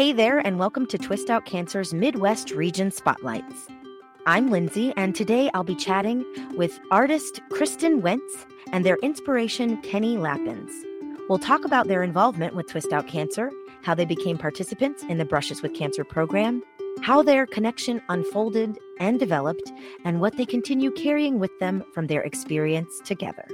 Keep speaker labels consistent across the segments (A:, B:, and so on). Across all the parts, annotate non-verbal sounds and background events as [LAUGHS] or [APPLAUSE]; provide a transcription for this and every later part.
A: Hey there, and welcome to Twist Out Cancer's Midwest Region Spotlights. I'm Lindsay, and today I'll be chatting with artist Kristin Wenc and their inspiration, Kenny Lapins. We'll talk about their involvement with Twist Out Cancer, how they became participants in the Brushes with Cancer program, how their connection unfolded and developed, and what they continue carrying with them from their experience together.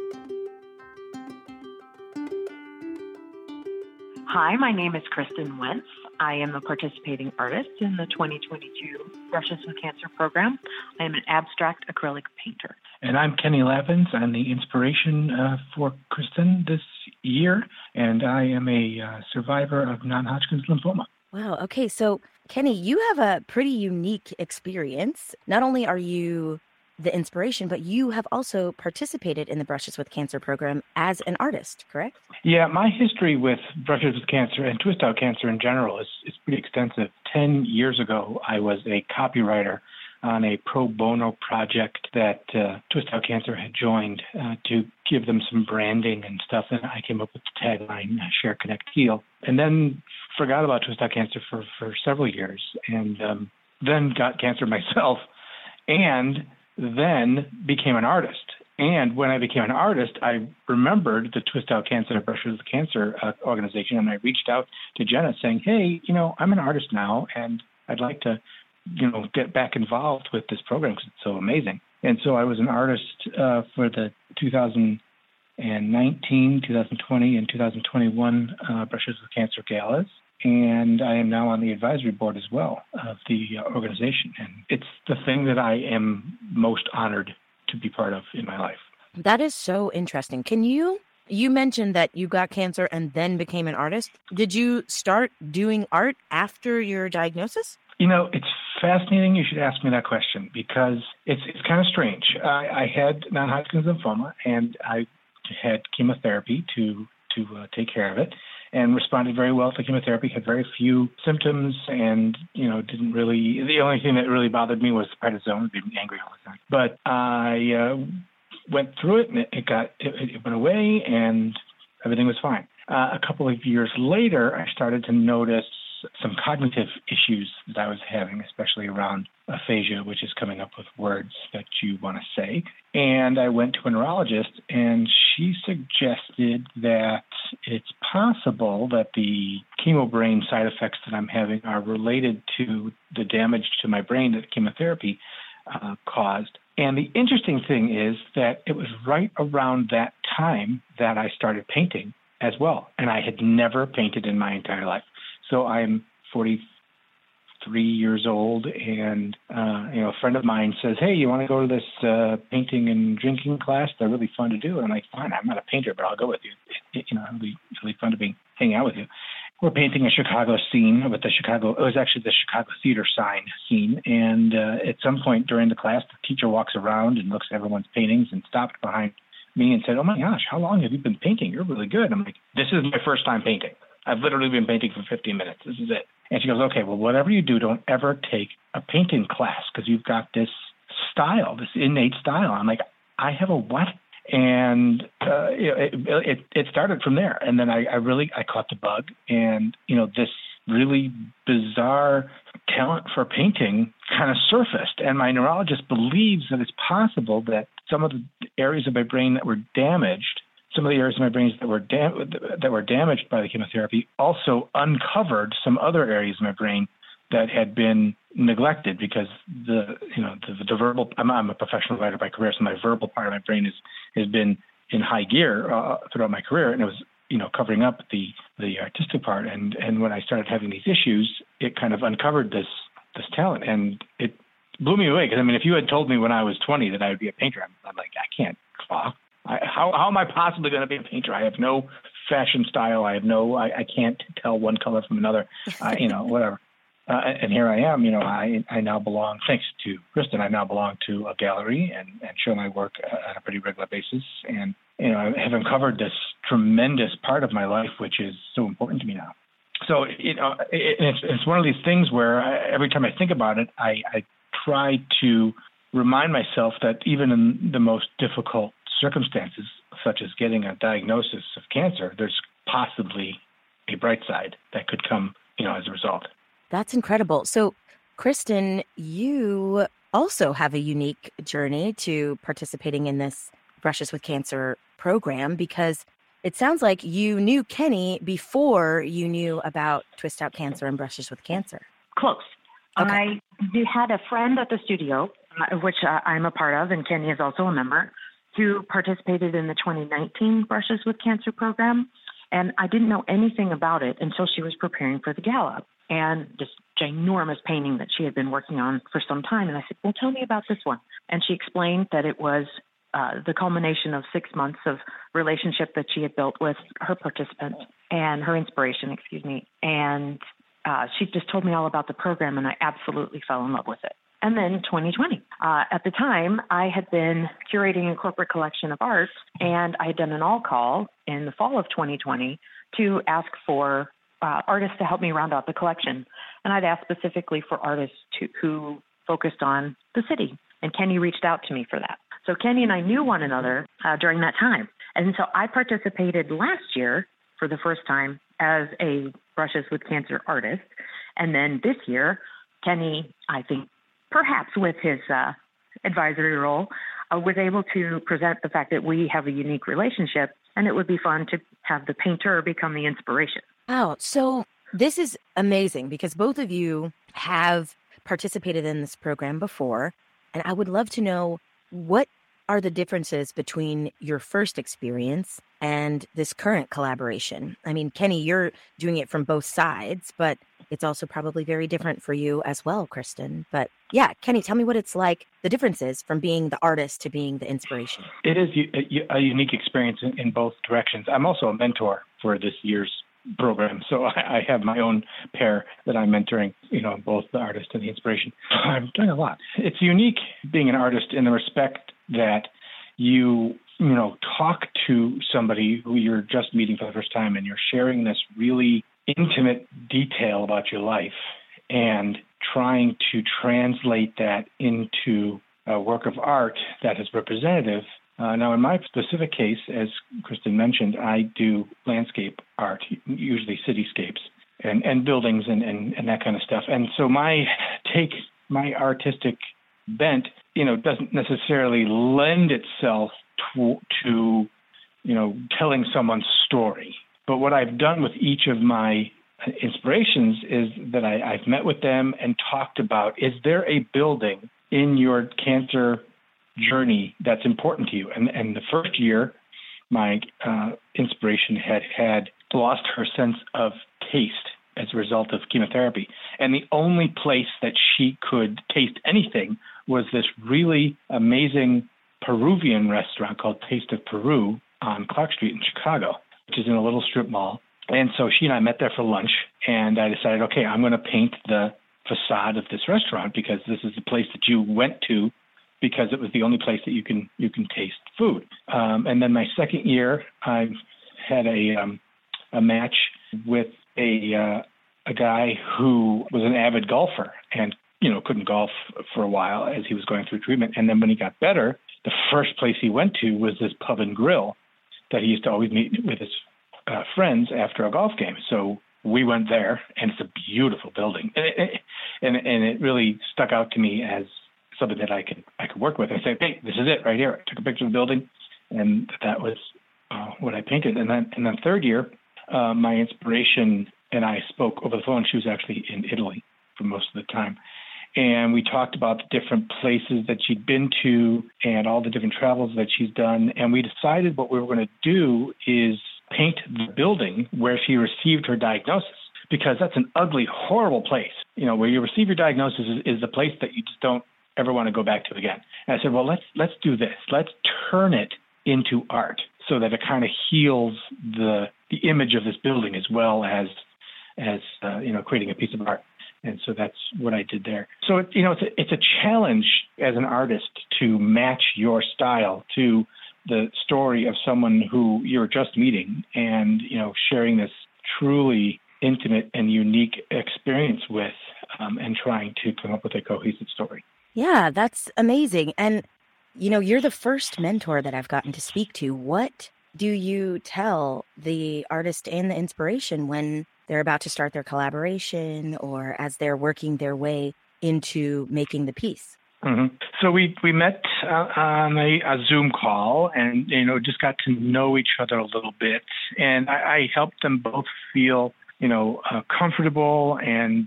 B: Hi, my name is Kristin Wenc. I am a participating artist in the 2022 Brushes with Cancer program. I am an abstract acrylic painter.
C: And I'm Kenny Lapins. I'm the inspiration uh, for Kristin this year, and I am a uh, survivor of non Hodgkin's lymphoma.
A: Wow. Okay. So, Kenny, you have a pretty unique experience. Not only are you the inspiration, but you have also participated in the Brushes with Cancer program as an artist, correct?
C: Yeah, my history with Brushes with Cancer and Twist Out Cancer in general is, is pretty extensive. Ten years ago, I was a copywriter on a pro bono project that uh, Twist Out Cancer had joined uh, to give them some branding and stuff. And I came up with the tagline, uh, Share, Connect, Heal. And then forgot about Twist Out Cancer for, for several years and um, then got cancer [LAUGHS] myself and then became an artist. And when I became an artist, I remembered the Twist Out Cancer and Brushes Cancer uh, organization, and I reached out to Jenna saying, "Hey, you know, I'm an artist now, and I'd like to you know, get back involved with this program because it's so amazing. And so I was an artist uh, for the 2019, 2020, and 2021 uh, Brushes with Cancer galas. And I am now on the advisory board as well of the uh, organization. And it's the thing that I am most honored to be part of in my life.
A: That is so interesting. Can you? You mentioned that you got cancer and then became an artist. Did you start doing art after your diagnosis?
C: You know, it's fascinating. You should ask me that question because it's it's kind of strange. I, I had non-Hodgkin's lymphoma and I had chemotherapy to to uh, take care of it, and responded very well to chemotherapy. Had very few symptoms, and you know didn't really. The only thing that really bothered me was the prednisone, being angry all the time. But I uh, went through it, and it, it got it, it went away, and everything was fine. Uh, a couple of years later, I started to notice some cognitive issues that I was having, especially around aphasia, which is coming up with words that you want to say. And I went to a neurologist, and she suggested that it's possible that the chemo brain side effects that I'm having are related to the damage to my brain that chemotherapy uh, caused. And the interesting thing is that it was right around that time that I started painting as well. And I had never painted in my entire life. So I'm 43 years old, and uh, you know, a friend of mine says, "Hey, you want to go to this uh, painting and drinking class? They're really fun to do." And I'm like, "Fine, I'm not a painter, but I'll go with you. It, you know, it'll be really fun to be hanging out with you." We're painting a Chicago scene with the Chicago. It was actually the Chicago theater sign scene, and uh, at some point during the class, the teacher walks around and looks at everyone's paintings and stopped behind me and said, "Oh my gosh, how long have you been painting? You're really good." I'm like, "This is my first time painting." I've literally been painting for 15 minutes. This is it. And she goes, okay, well, whatever you do, don't ever take a painting class because you've got this style, this innate style. I'm like, I have a what? And uh, it, it it started from there, and then I, I really I caught the bug, and you know this really bizarre talent for painting kind of surfaced. And my neurologist believes that it's possible that some of the areas of my brain that were damaged some of the areas of my brain that were dam- that were damaged by the chemotherapy also uncovered some other areas of my brain that had been neglected because the you know the, the verbal I'm, I'm, a professional writer by career so my verbal part of my brain is has been in high gear uh, throughout my career and it was you know covering up the the artistic part. And and when I started having these issues it kind of uncovered this this talent and it blew me away because I mean if you had told me when I was 20 that I would be a painter I'm, I'm like I can't draw I, how how am I possibly going to be a painter? I have no fashion style. I have no. I, I can't tell one color from another. Uh, you know, whatever. Uh, and here I am. You know, I I now belong. Thanks to Kristin, I now belong to a gallery and and show my work on a pretty regular basis. And you know, I have uncovered this tremendous part of my life, which is so important to me now. So you know, it, it's it's one of these things where I, every time I think about it, I, I try to remind myself that even in the most difficult circumstances, such as getting a diagnosis of cancer, there's possibly a bright side that could come, you know, as a result.
A: That's incredible. So, Kristin, you also have a unique journey to participating in this Brushes with Cancer program because it sounds like you knew Kenny before you knew about Twist Out Cancer and Brushes with Cancer.
B: Close.
A: Okay.
B: I had a friend at the studio, uh, which uh, I'm a part of, and Kenny is also a member, who participated in the 2019 Brushes with Cancer program. And I didn't know anything about it until she was preparing for the gala and this ginormous painting that she had been working on for some time. And I said, Well, tell me about this one. And she explained that it was uh, the culmination of six months of relationship that she had built with her participant and her inspiration, excuse me. And uh, she just told me all about the program, and I absolutely fell in love with it. And then 2020. Uh, at the time, I had been curating a corporate collection of art, and I had done an all call in the fall of 2020 to ask for uh, artists to help me round out the collection. And I'd asked specifically for artists to, who focused on the city. And Kenny reached out to me for that. So Kenny and I knew one another uh, during that time. And so I participated last year for the first time as a Brushes with Cancer artist. And then this year, Kenny, I think perhaps with his uh, advisory role, uh, was able to present the fact that we have a unique relationship and it would be fun to have the painter become the inspiration.
A: Wow. So this is amazing because both of you have participated in this program before. And I would love to know what are the differences between your first experience and this current collaboration? I mean, Kenny, you're doing it from both sides, but it's also probably very different for you as well, Kristin. But yeah, Kenny, tell me what it's like the differences from being the artist to being the inspiration.
C: It is a, uh, a unique experience in, both directions. I'm also a mentor for this year's program, so I, have my own pair that I'm mentoring. You know, both the artist and the inspiration. I'm doing a lot. It's unique being an artist in the respect that you you know talk to somebody who you're just meeting for the first time and you're sharing this really intimate detail about your life and trying to translate that into a work of art that is representative. Uh, now, in my specific case, as Kristin mentioned, I do landscape art, usually cityscapes and, and buildings and, and, and that kind of stuff. And so my take, my artistic bent, you know, doesn't necessarily lend itself to, to you know, telling someone's story. But what I've done with each of my inspirations is that I, I've met with them and talked about is there a building in your cancer journey that's important to you? And, and the first year, my uh, inspiration had had lost her sense of taste as a result of chemotherapy. And the only place that she could taste anything was this really amazing Peruvian restaurant called Taste of Peru on Clark Street in Chicago, which is in a little strip mall. And so she and I met there for lunch, and I decided, okay, I'm going to paint the facade of this restaurant because this is the place that you went to because it was the only place that you can you can taste food. Um, and then my second year, I had a um, a match with a uh, a guy who was an avid golfer and you know couldn't golf for a while as he was going through treatment. And then when he got better, the first place he went to was this pub and grill that he used to always meet with his uh, friends after a golf game. So we went there, and it's a beautiful building, and it, and, and it really stuck out to me as something that I could I could work with. I said, hey, this is it right here. I took a picture of the building, and that was uh, what I painted. And then and then third year, uh, my inspiration and I spoke over the phone. She was actually in Italy for most of the time. And we talked about the different places that she'd been to and all the different travels that she's done. And we decided what we were going to do is paint the building where she received her diagnosis because that's an ugly, horrible place. You know, where you receive your diagnosis is, is the place that you just don't ever want to go back to again. And I said, well, let's let's do this. Let's turn it into art so that it kind of heals the the image of this building as well as as uh, you know creating a piece of art. And so that's what I did there. So it, you know, it's a, it's a challenge as an artist to match your style to the story of someone who you're just meeting and you know sharing this truly intimate and unique experience with um, and trying to come up with a cohesive story.
A: Yeah that's amazing. And you know you're the first mentor that i've gotten to speak to. What do you tell the artist and the inspiration when they're about to start their collaboration or as they're working their way into making the piece?
C: Mm-hmm. So we we met uh, on a, a, Zoom call, and you know just got to know each other a little bit, and I, I helped them both feel you know uh, comfortable, and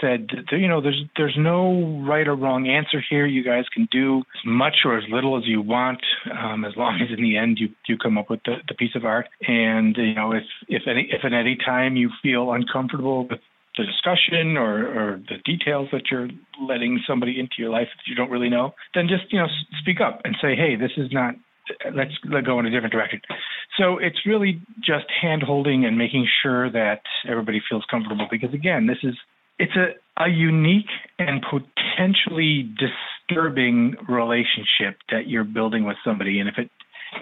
C: said you know there's there's no right or wrong answer here. You guys can do as much or as little as you want, um, as long as in the end you you come up with the, the piece of art. And you know if if any if at any time you feel uncomfortable with the discussion or, or the details that you're letting somebody into your life that you don't really know, then just you know speak up and say, hey, this is not. Let's let go in a different direction. So it's really just hand holding and making sure that everybody feels comfortable because again, this is it's a, a unique and potentially disturbing relationship that you're building with somebody and if it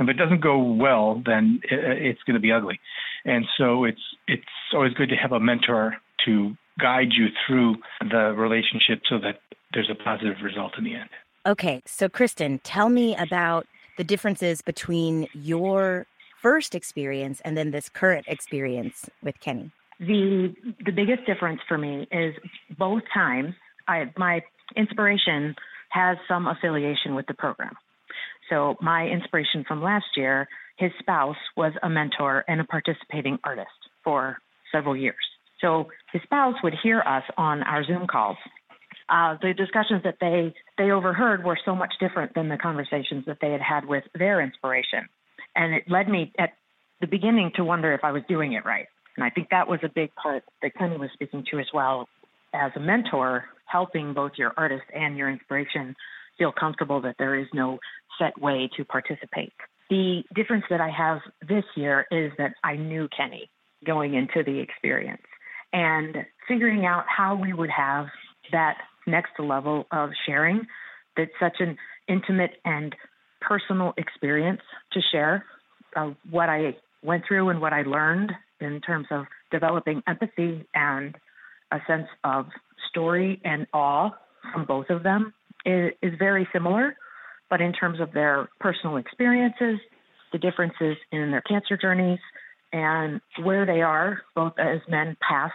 C: if it doesn't go well then it's going to be ugly and so it's it's always good to have a mentor to guide you through the relationship so that there's a positive result in the end.
A: Okay, so Kristin, tell me about the differences between your first experience and then this current experience with Kenny.
B: The the biggest difference for me is both times I my inspiration has some affiliation with the program. So my inspiration from last year, his spouse was a mentor and a participating artist for several years. So his spouse would hear us on our Zoom calls. Uh, the discussions that they they overheard were so much different than the conversations that they had had with their inspiration, and it led me at the beginning to wonder if I was doing it right. And I think that was a big part that Kenny was speaking to as well. As a mentor, helping both your artist and your inspiration feel comfortable that there is no set way to participate. The difference that I have this year is that I knew Kenny going into the experience and figuring out how we would have that next level of sharing that's such an intimate and personal experience to share uh, what I went through and what I learned in terms of developing empathy and a sense of story and awe from both of them is, is very similar. But in terms of their personal experiences, the differences in their cancer journeys, and where they are, both as men past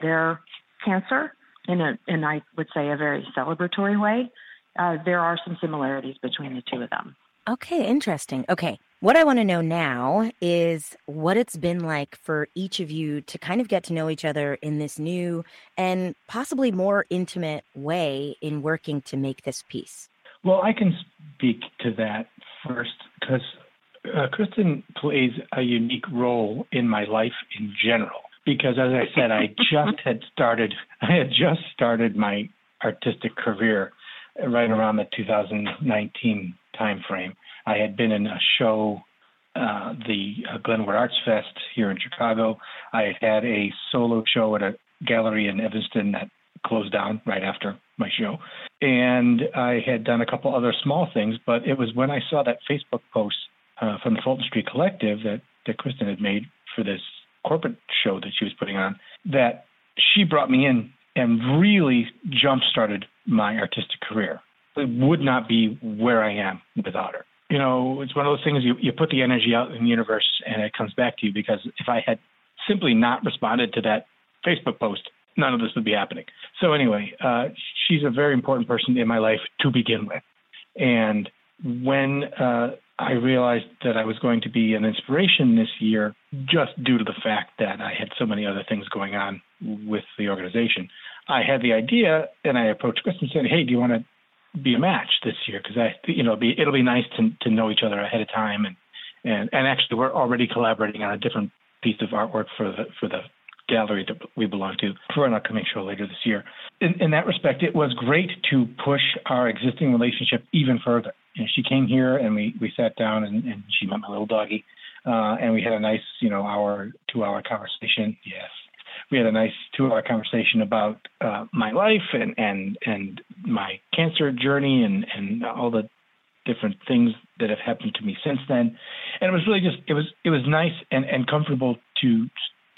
B: their cancer in a, in I would say a very celebratory way. Uh, there are some similarities between the two of them.
A: Okay, interesting. Okay, what I want to know now is what it's been like for each of you to kind of get to know each other in this new and possibly more intimate way in working to make this piece.
C: Well, I can speak to that first because uh, Kristin plays a unique role in my life in general because as I said, I just had started [LAUGHS] I had just started my artistic career right around the 2019 timeframe. I had been in a show, uh, the uh, Glenwood Arts Fest here in Chicago. I had had a solo show at a gallery in Evanston that closed down right after my show. And I had done a couple other small things, but it was when I saw that Facebook post uh, from the Fulton Street Collective that, that Kristin had made for this corporate show that she was putting on that she brought me in and really jump started my artistic career. It would not be where I am without her. You know, it's one of those things you, you put the energy out in the universe and it comes back to you because if I had simply not responded to that Facebook post, none of this would be happening. So, anyway, uh, she's a very important person in my life to begin with. And when uh, I realized that I was going to be an inspiration this year just due to the fact that I had so many other things going on with the organization. I had the idea and I approached Chris and said, Hey, do you want to be a match this year? Because I, you know, it'll be, it'll be nice to, to know each other ahead of time. And, and, and actually we're already collaborating on a different piece of artwork for the, for the gallery that we belong to for an upcoming show later this year. In, in that respect, it was great to push our existing relationship even further know, she came here and we, we sat down and, and she met my little doggy. Uh, and we had a nice, you know, hour, two hour conversation. Yes. We had a nice two hour conversation about uh, my life and, and, and my cancer journey and, and all the different things that have happened to me since then. And it was really just, it was, it was nice and, and comfortable to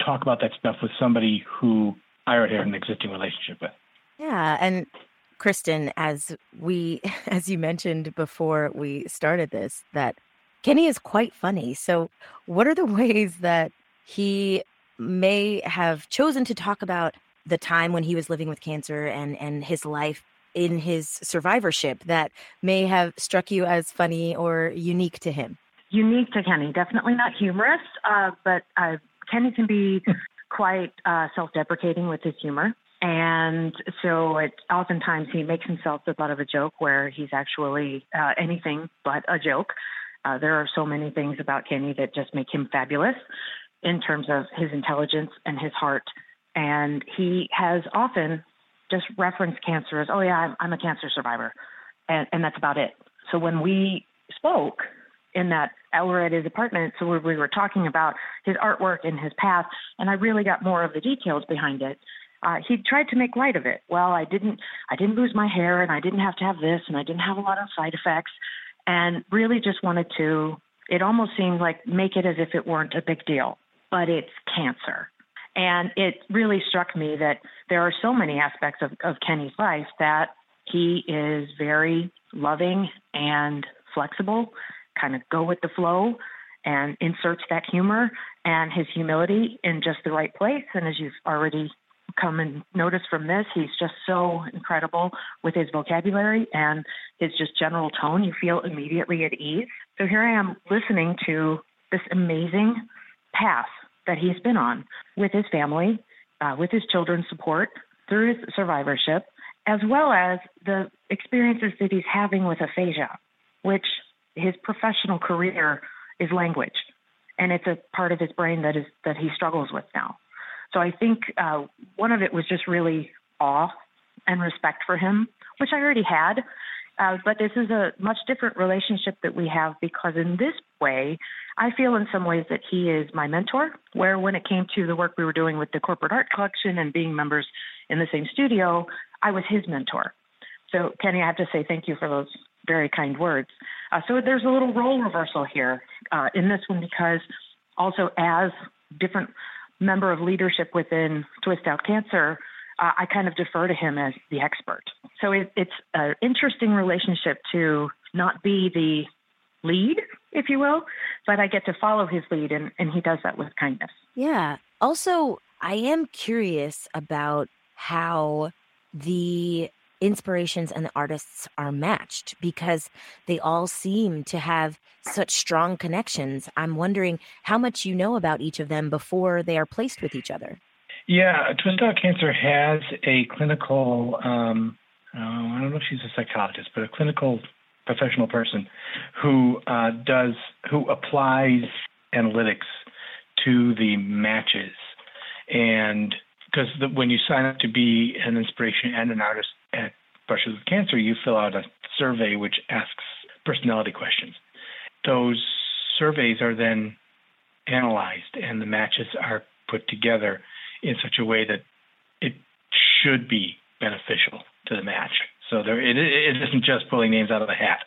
C: talk about that stuff with somebody who I already had an existing relationship with.
A: Yeah. And Kristin, as we, [LAUGHS] as you mentioned before we started this, that Kenny is quite funny. So, what are the ways that he may have chosen to talk about the time when he was living with cancer and and his life in his survivorship that may have struck you as funny or unique to him?
B: Unique to Kenny, definitely not humorous, uh, but uh, Kenny can be [LAUGHS] quite uh, self-deprecating with his humor. And so it oftentimes he makes himself the butt of a joke where he's actually uh, anything but a joke. Uh, there are so many things about Kenny that just make him fabulous in terms of his intelligence and his heart. And he has often just referenced cancer as, oh, yeah, I'm, I'm a cancer survivor. And, and that's about it. So when we spoke in that hour at his apartment, so we were talking about his artwork and his path, and I really got more of the details behind it. Uh, he tried to make light of it. Well, I didn't. I didn't lose my hair, and I didn't have to have this, and I didn't have a lot of side effects, and really just wanted to. It almost seemed like make it as if it weren't a big deal, but it's cancer, and it really struck me that there are so many aspects of, of Kenny's life that he is very loving and flexible, kind of go with the flow, and inserts that humor and his humility in just the right place. And as you've already come and notice from this, he's just so incredible with his vocabulary and his just general tone. You feel immediately at ease. So here I am listening to this amazing path that he's been on with his family, uh, with his children's support, through his survivorship, as well as the experiences that he's having with aphasia, which his professional career is language. And it's a part of his brain that is that he struggles with now. So I think uh, one of it was just really awe and respect for him, which I already had. Uh, but this is a much different relationship that we have because in this way, I feel in some ways that he is my mentor. Where when it came to the work we were doing with the corporate art collection and being members in the same studio, I was his mentor. So Kenny, I have to say thank you for those very kind words. Uh, so there's a little role reversal here uh, in this one because also as different member of leadership within Twist Out Cancer, uh, I kind of defer to him as the expert. So it, it's an interesting relationship to not be the lead, if you will, but I get to follow his lead, and, and he does that with kindness.
A: Yeah. Also, I am curious about how the inspirations and the artists are matched because they all seem to have such strong connections. I'm wondering how much you know about each of them before they are placed with each other.
C: Yeah, Twist Out Cancer has a clinical, um, uh, I don't know if she's a psychologist, but a clinical professional person who uh, does, who applies analytics to the matches. And because when you sign up to be an inspiration and an artist Brushes with Cancer, you fill out a survey which asks personality questions. Those surveys are then analyzed and the matches are put together in such a way that it should be beneficial to the match. So there, it, it isn't just pulling names out of a hat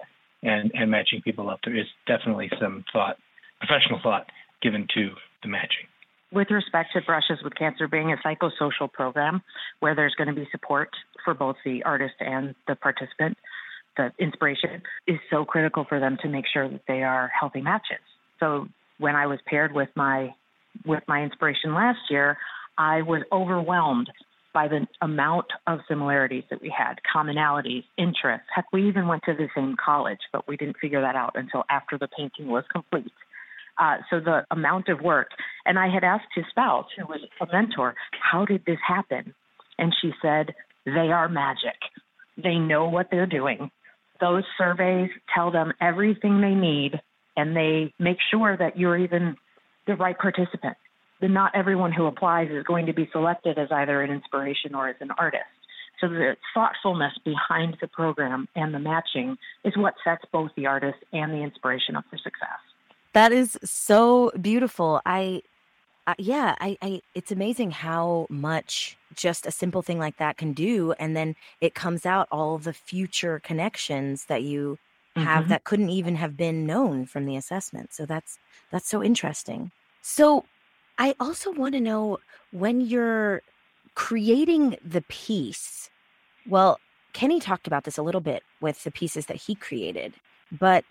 C: and, and matching people up. There is definitely some thought, professional thought, given to the matching
B: with respect to Brushes with Cancer being a psychosocial program where there's going to be support for both the artist and the participant, the inspiration is so critical for them to make sure that they are healthy matches. So when I was paired with my with my inspiration last year, I was overwhelmed by the amount of similarities that we had, commonalities, interests. Heck, we even went to the same college, but we didn't figure that out until after the painting was complete. Uh, so the amount of work. And I had asked his spouse, who was a mentor, how did this happen? And she said, they are magic. They know what they're doing. Those surveys tell them everything they need, and they make sure that you're even the right participant. That not everyone who applies is going to be selected as either an inspiration or as an artist. So the thoughtfulness behind the program and the matching is what sets both the artist and the inspiration up for success.
A: That is so beautiful. I, uh, yeah, I, I, it's amazing how much just a simple thing like that can do. And then it comes out all the future connections that you have mm-hmm. that couldn't even have been known from the assessment. So that's, that's so interesting. So I also want to know when you're creating the piece, well, Kenny talked about this a little bit with the pieces that he created, but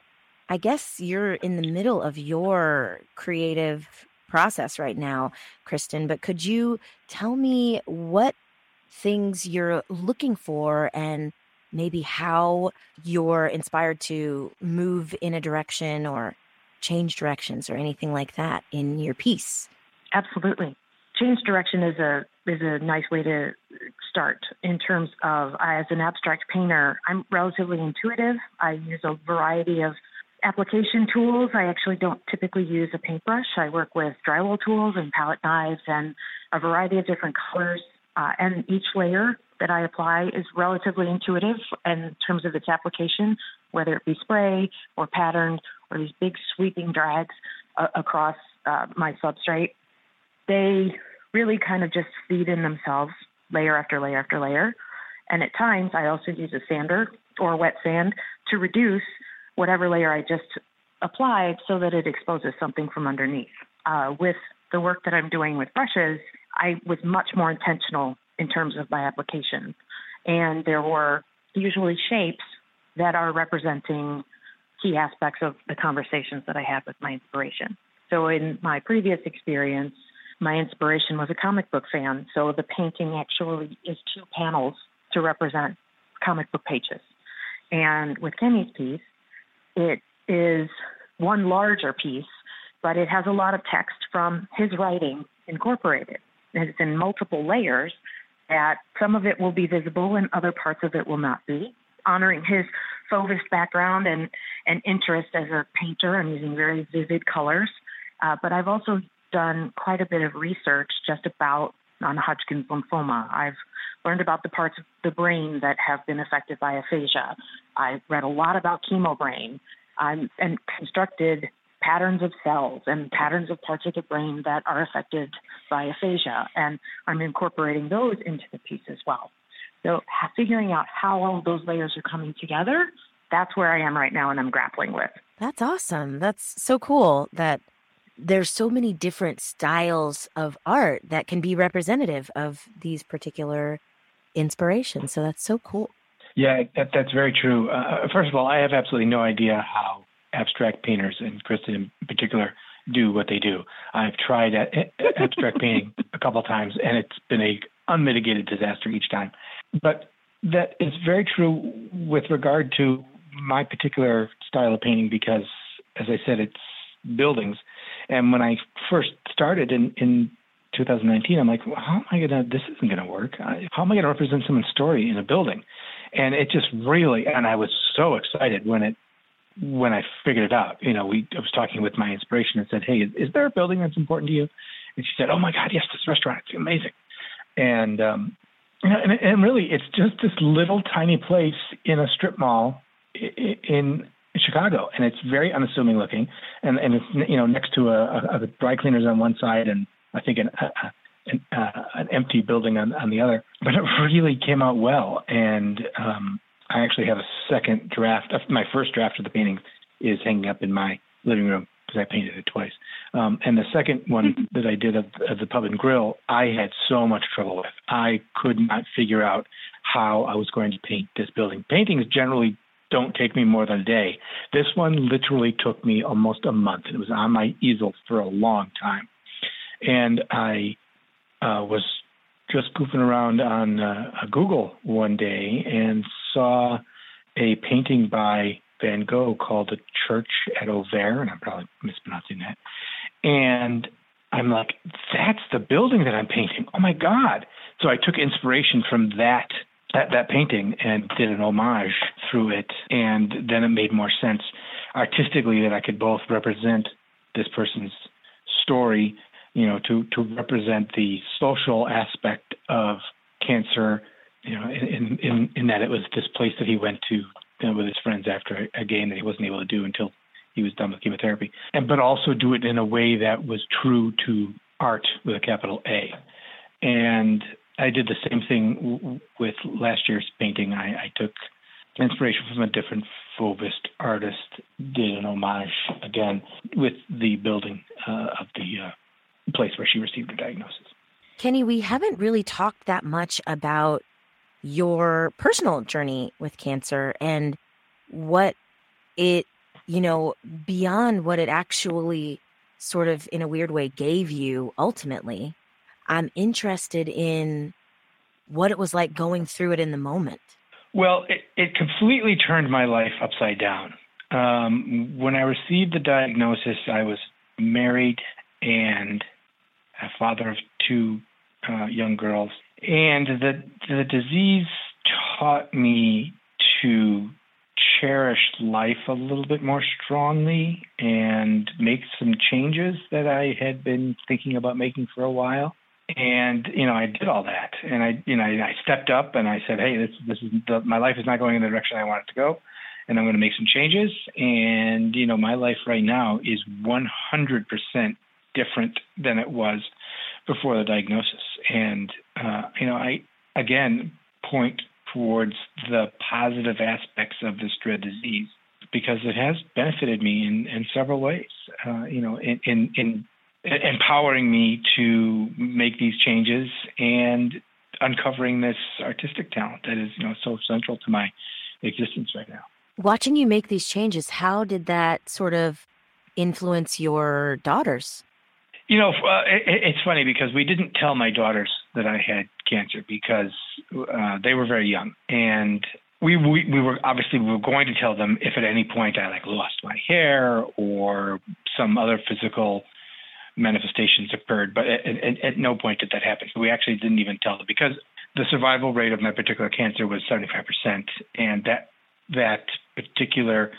A: I guess you're in the middle of your creative process right now, Kristin, but could you tell me what things you're looking for and maybe how you're inspired to move in a direction or change directions or anything like that in your piece?
B: Absolutely. Change direction is a is a nice way to start in terms of as an abstract painter, I'm relatively intuitive. I use a variety of application tools. I actually don't typically use a paintbrush. I work with drywall tools and palette knives and a variety of different colors. Uh, and each layer that I apply is relatively intuitive in terms of its application, whether it be spray or patterned or these big sweeping drags uh, across uh, my substrate. They really kind of just feed in themselves layer after layer after layer. And at times, I also use a sander or wet sand to reduce whatever layer I just applied so that it exposes something from underneath. Uh, with the work that I'm doing with brushes, I was much more intentional in terms of my application. And there were usually shapes that are representing key aspects of the conversations that I had with my inspiration. So in my previous experience, my inspiration was a comic book fan. So the painting actually is two panels to represent comic book pages. And with Kenny's piece, it is one larger piece, but it has a lot of text from his writing incorporated. It's in multiple layers that some of it will be visible and other parts of it will not be. Honoring his Fauvist background and, and interest as a painter, I'm using very vivid colors. Uh, but I've also done quite a bit of research just about non-Hodgkin's lymphoma. I've learned about the parts of the brain that have been affected by aphasia. I read a lot about chemobrain um, and constructed patterns of cells and patterns of parts of the brain that are affected by aphasia. And I'm incorporating those into the piece as well. So figuring out how all those layers are coming together, that's where I am right now and I'm grappling with.
A: That's awesome. That's so cool that there's so many different styles of art that can be representative of these particular inspirations. So that's so cool.
C: Yeah, that, that's very true. Uh, first of all, I have absolutely no idea how abstract painters, and Kristin in particular, do what they do. I've tried abstract painting a couple times, and it's been a unmitigated disaster each time. But that is very true with regard to my particular style of painting because, as I said, it's buildings. And when I first started in, in 2019, I'm like, well, how am I going to, this isn't going to work. How am I going to represent someone's story in a building? And it just really, and I was so excited when it, when I figured it out. You know, we, I was talking with my inspiration and said, hey, is, is there a building that's important to you? And she said, oh my God, yes, this restaurant, it's amazing. And, um, and, and really, it's just this little tiny place in a strip mall in in Chicago, and it's very unassuming looking, and and it's you know next to a, a, a dry cleaners on one side, and I think an a, an, uh, an empty building on on the other. But it really came out well, and um, I actually have a second draft. My first draft of the painting is hanging up in my living room because I painted it twice. Um, and the second one [LAUGHS] that I did of, of the pub and grill, I had so much trouble with. I could not figure out how I was going to paint this building. Paintings generally don't take me more than a day. This one literally took me almost a month. It was on my easel for a long time. And I uh, was just goofing around on uh, Google one day and saw a painting by Van Gogh called The Church at Auvers, and I'm probably mispronouncing that. And I'm like, that's the building that I'm painting. Oh my God. So I took inspiration from that that, that painting and did an homage through it. And then it made more sense artistically that I could both represent this person's story, you know, to, to represent the social aspect of cancer, you know, in, in, in that it was this place that he went to you know, with his friends after a game that he wasn't able to do until he was done with chemotherapy. And, but also do it in a way that was true to art with a capital A. And I did the same thing with last year's painting. I, I took inspiration from a different Fauvist artist, did an homage again with the building uh, of the uh, place where she received her diagnosis.
A: Kenny, we haven't really talked that much about your personal journey with cancer and what it, you know, beyond what it actually sort of in a weird way gave you ultimately. I'm interested in what it was like going through it in the moment.
C: Well, it, it completely turned my life upside down. Um, when I received the diagnosis, I was married and a father of two uh, young girls. And the, the disease taught me to cherish life a little bit more strongly and make some changes that I had been thinking about making for a while. And you know, I did all that, and I, you know, I stepped up and I said, "Hey, this, this is the, my life is not going in the direction I want it to go, and I'm going to make some changes." And you know, my life right now is 100% different than it was before the diagnosis. And uh, you know, I again point towards the positive aspects of this dread disease because it has benefited me in, in several ways. Uh, you know, in, in, in empowering me to make these changes and uncovering this artistic talent that is, you know, so central to my existence right now.
A: Watching you make these changes, how did that sort of influence your daughters?
C: You know, uh, it, it's funny because we didn't tell my daughters that I had cancer because uh, they were very young, and we, we we were obviously we were going to tell them if at any point I like lost my hair or some other physical manifestations occurred, but at, at, at no point did that happen. So we actually didn't even tell them because the survival rate of my particular cancer was 75%, and that that particular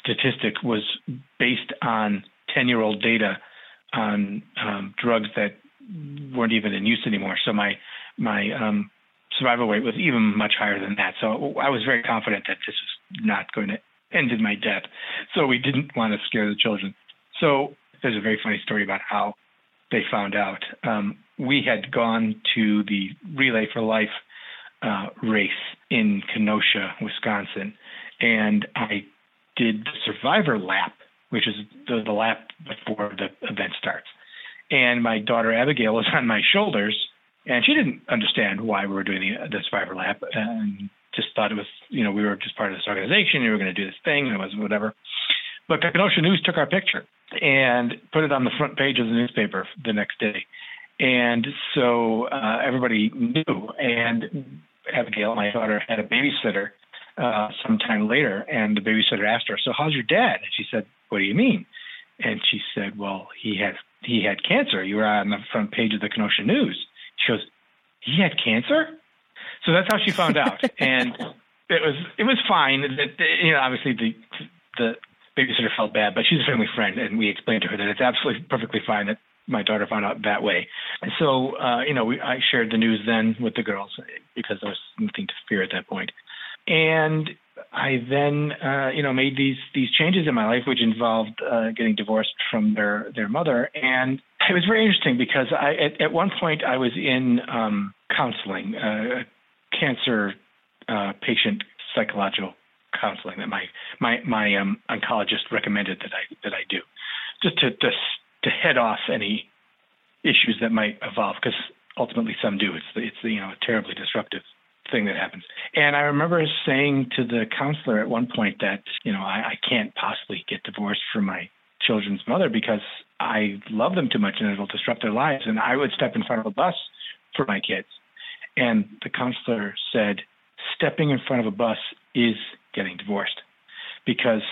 C: statistic was based on 10 year old data on um, drugs that weren't even in use anymore. So my my um, survival rate was even much higher than that. So I was very confident that this was not going to end in my death. So we didn't want to scare the children. So there's a very funny story about how they found out. Um, we had gone to the Relay for Life uh, race in Kenosha, Wisconsin, and I did the survivor lap which is the, the lap before the event starts. And my daughter Abigail was on my shoulders, and she didn't understand why we were doing the, the survivor lap, and just thought it was, you know, we were just part of this organization. We were going to do this thing, and it was whatever. But Kenosha News took our picture and put it on the front page of the newspaper the next day. And so uh, everybody knew. And Abigail, my daughter, had a babysitter uh, sometime later, and the babysitter asked her, "So how's your dad?" And she said, "What do you mean?" And she said, "Well, he had he had cancer. You were on the front page of the Kenosha News." She goes, "He had cancer?" So that's how she found out, [LAUGHS] and it was it was fine. That you know, obviously the the babysitter felt bad, but she's a family friend, and we explained to her that it's absolutely perfectly fine that my daughter found out that way. And so, uh, you know, we, I shared the news then with the girls because there was nothing to fear at that point. And I then, uh, you know, made these these changes in my life, which involved uh, getting divorced from their their mother, and it was very interesting because I at, at one point I was in um, counseling, uh, cancer uh, patient psychological counseling that my my my um, oncologist recommended that I that I do, just to to to head off any issues that might evolve because ultimately some do. It's it's you know a terribly disruptive thing that happens. And I remember saying to the counselor at one point that, you know, I, I can't possibly get divorced from my children's mother because I love them too much and it'll disrupt their lives. And I would step in front of a bus for my kids. And the counselor said, stepping in front of a bus is getting divorced because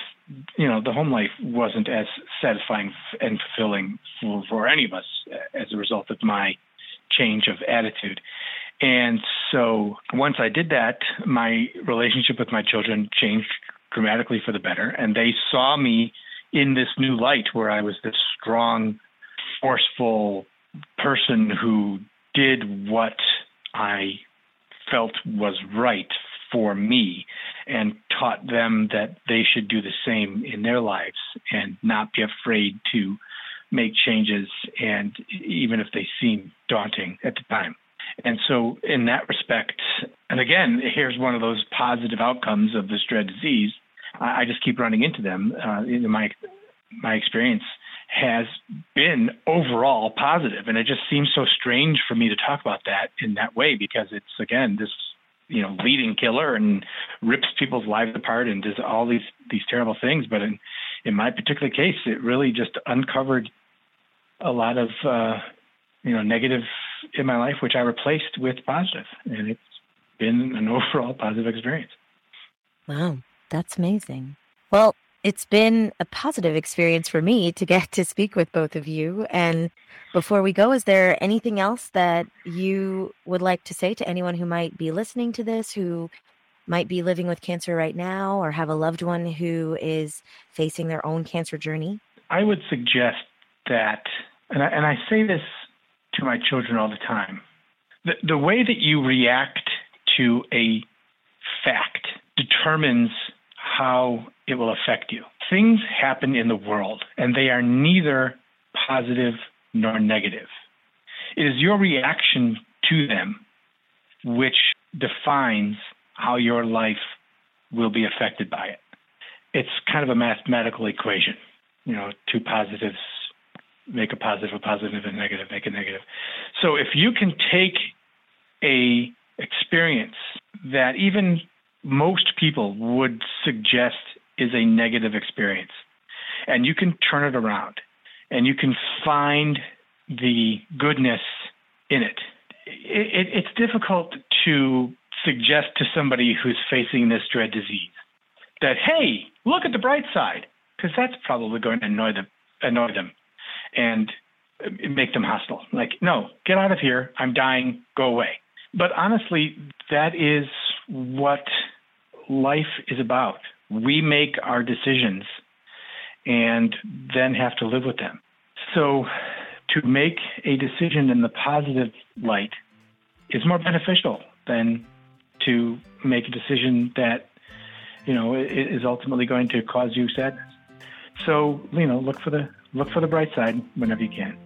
C: you know the home life wasn't as satisfying and fulfilling for, for any of us uh, as a result of my change of attitude and so once I did that, my relationship with my children changed dramatically for the better. And they saw me in this new light where I was this strong, forceful person who did what I felt was right for me and taught them that they should do the same in their lives and not be afraid to make changes and even if they seem daunting at the time. And so, in that respect, and again, here's one of those positive outcomes of this dread disease. I, just keep running into them. Uh, in my my experience has been overall positive, and it just seems so strange for me to talk about that in that way because it's again this you know leading killer and rips people's lives apart and does all these these terrible things. But in in my particular case, it really just uncovered a lot of uh, you know negative in my life, which I replaced with positive, and it's been an [LAUGHS] overall positive experience.
A: Wow, that's amazing. Well, it's been a positive experience for me to get to speak with both of you. And before we go, is there anything else that you would like to say to anyone who might be listening to this, who might be living with cancer right now, or have a loved one who is facing their own cancer journey?
C: I would suggest that, and I, and I say this to my children all the time the, the way that you react to a fact determines how it will affect you. Things happen in the world, and they are neither positive nor negative. It is your reaction to them which defines how your life will be affected by it. It's kind of a mathematical equation. You know, two positives make a positive, a and a negative, make a negative. So if you can take a experience that even most people would suggest is a negative experience. And you can turn it around and you can find the goodness in it. it, it it's difficult to suggest to somebody who's facing this dread disease that, hey, look at the bright side, because that's probably going to annoy them, annoy them and make them hostile. Like, no, get out of here. I'm dying. Go away. But honestly, that is what life is about. We make our decisions and then have to live with them. So to make a decision in the positive light is more beneficial than to make a decision that you know is ultimately going to cause you sadness. So you know, look for the look for the bright side whenever you can.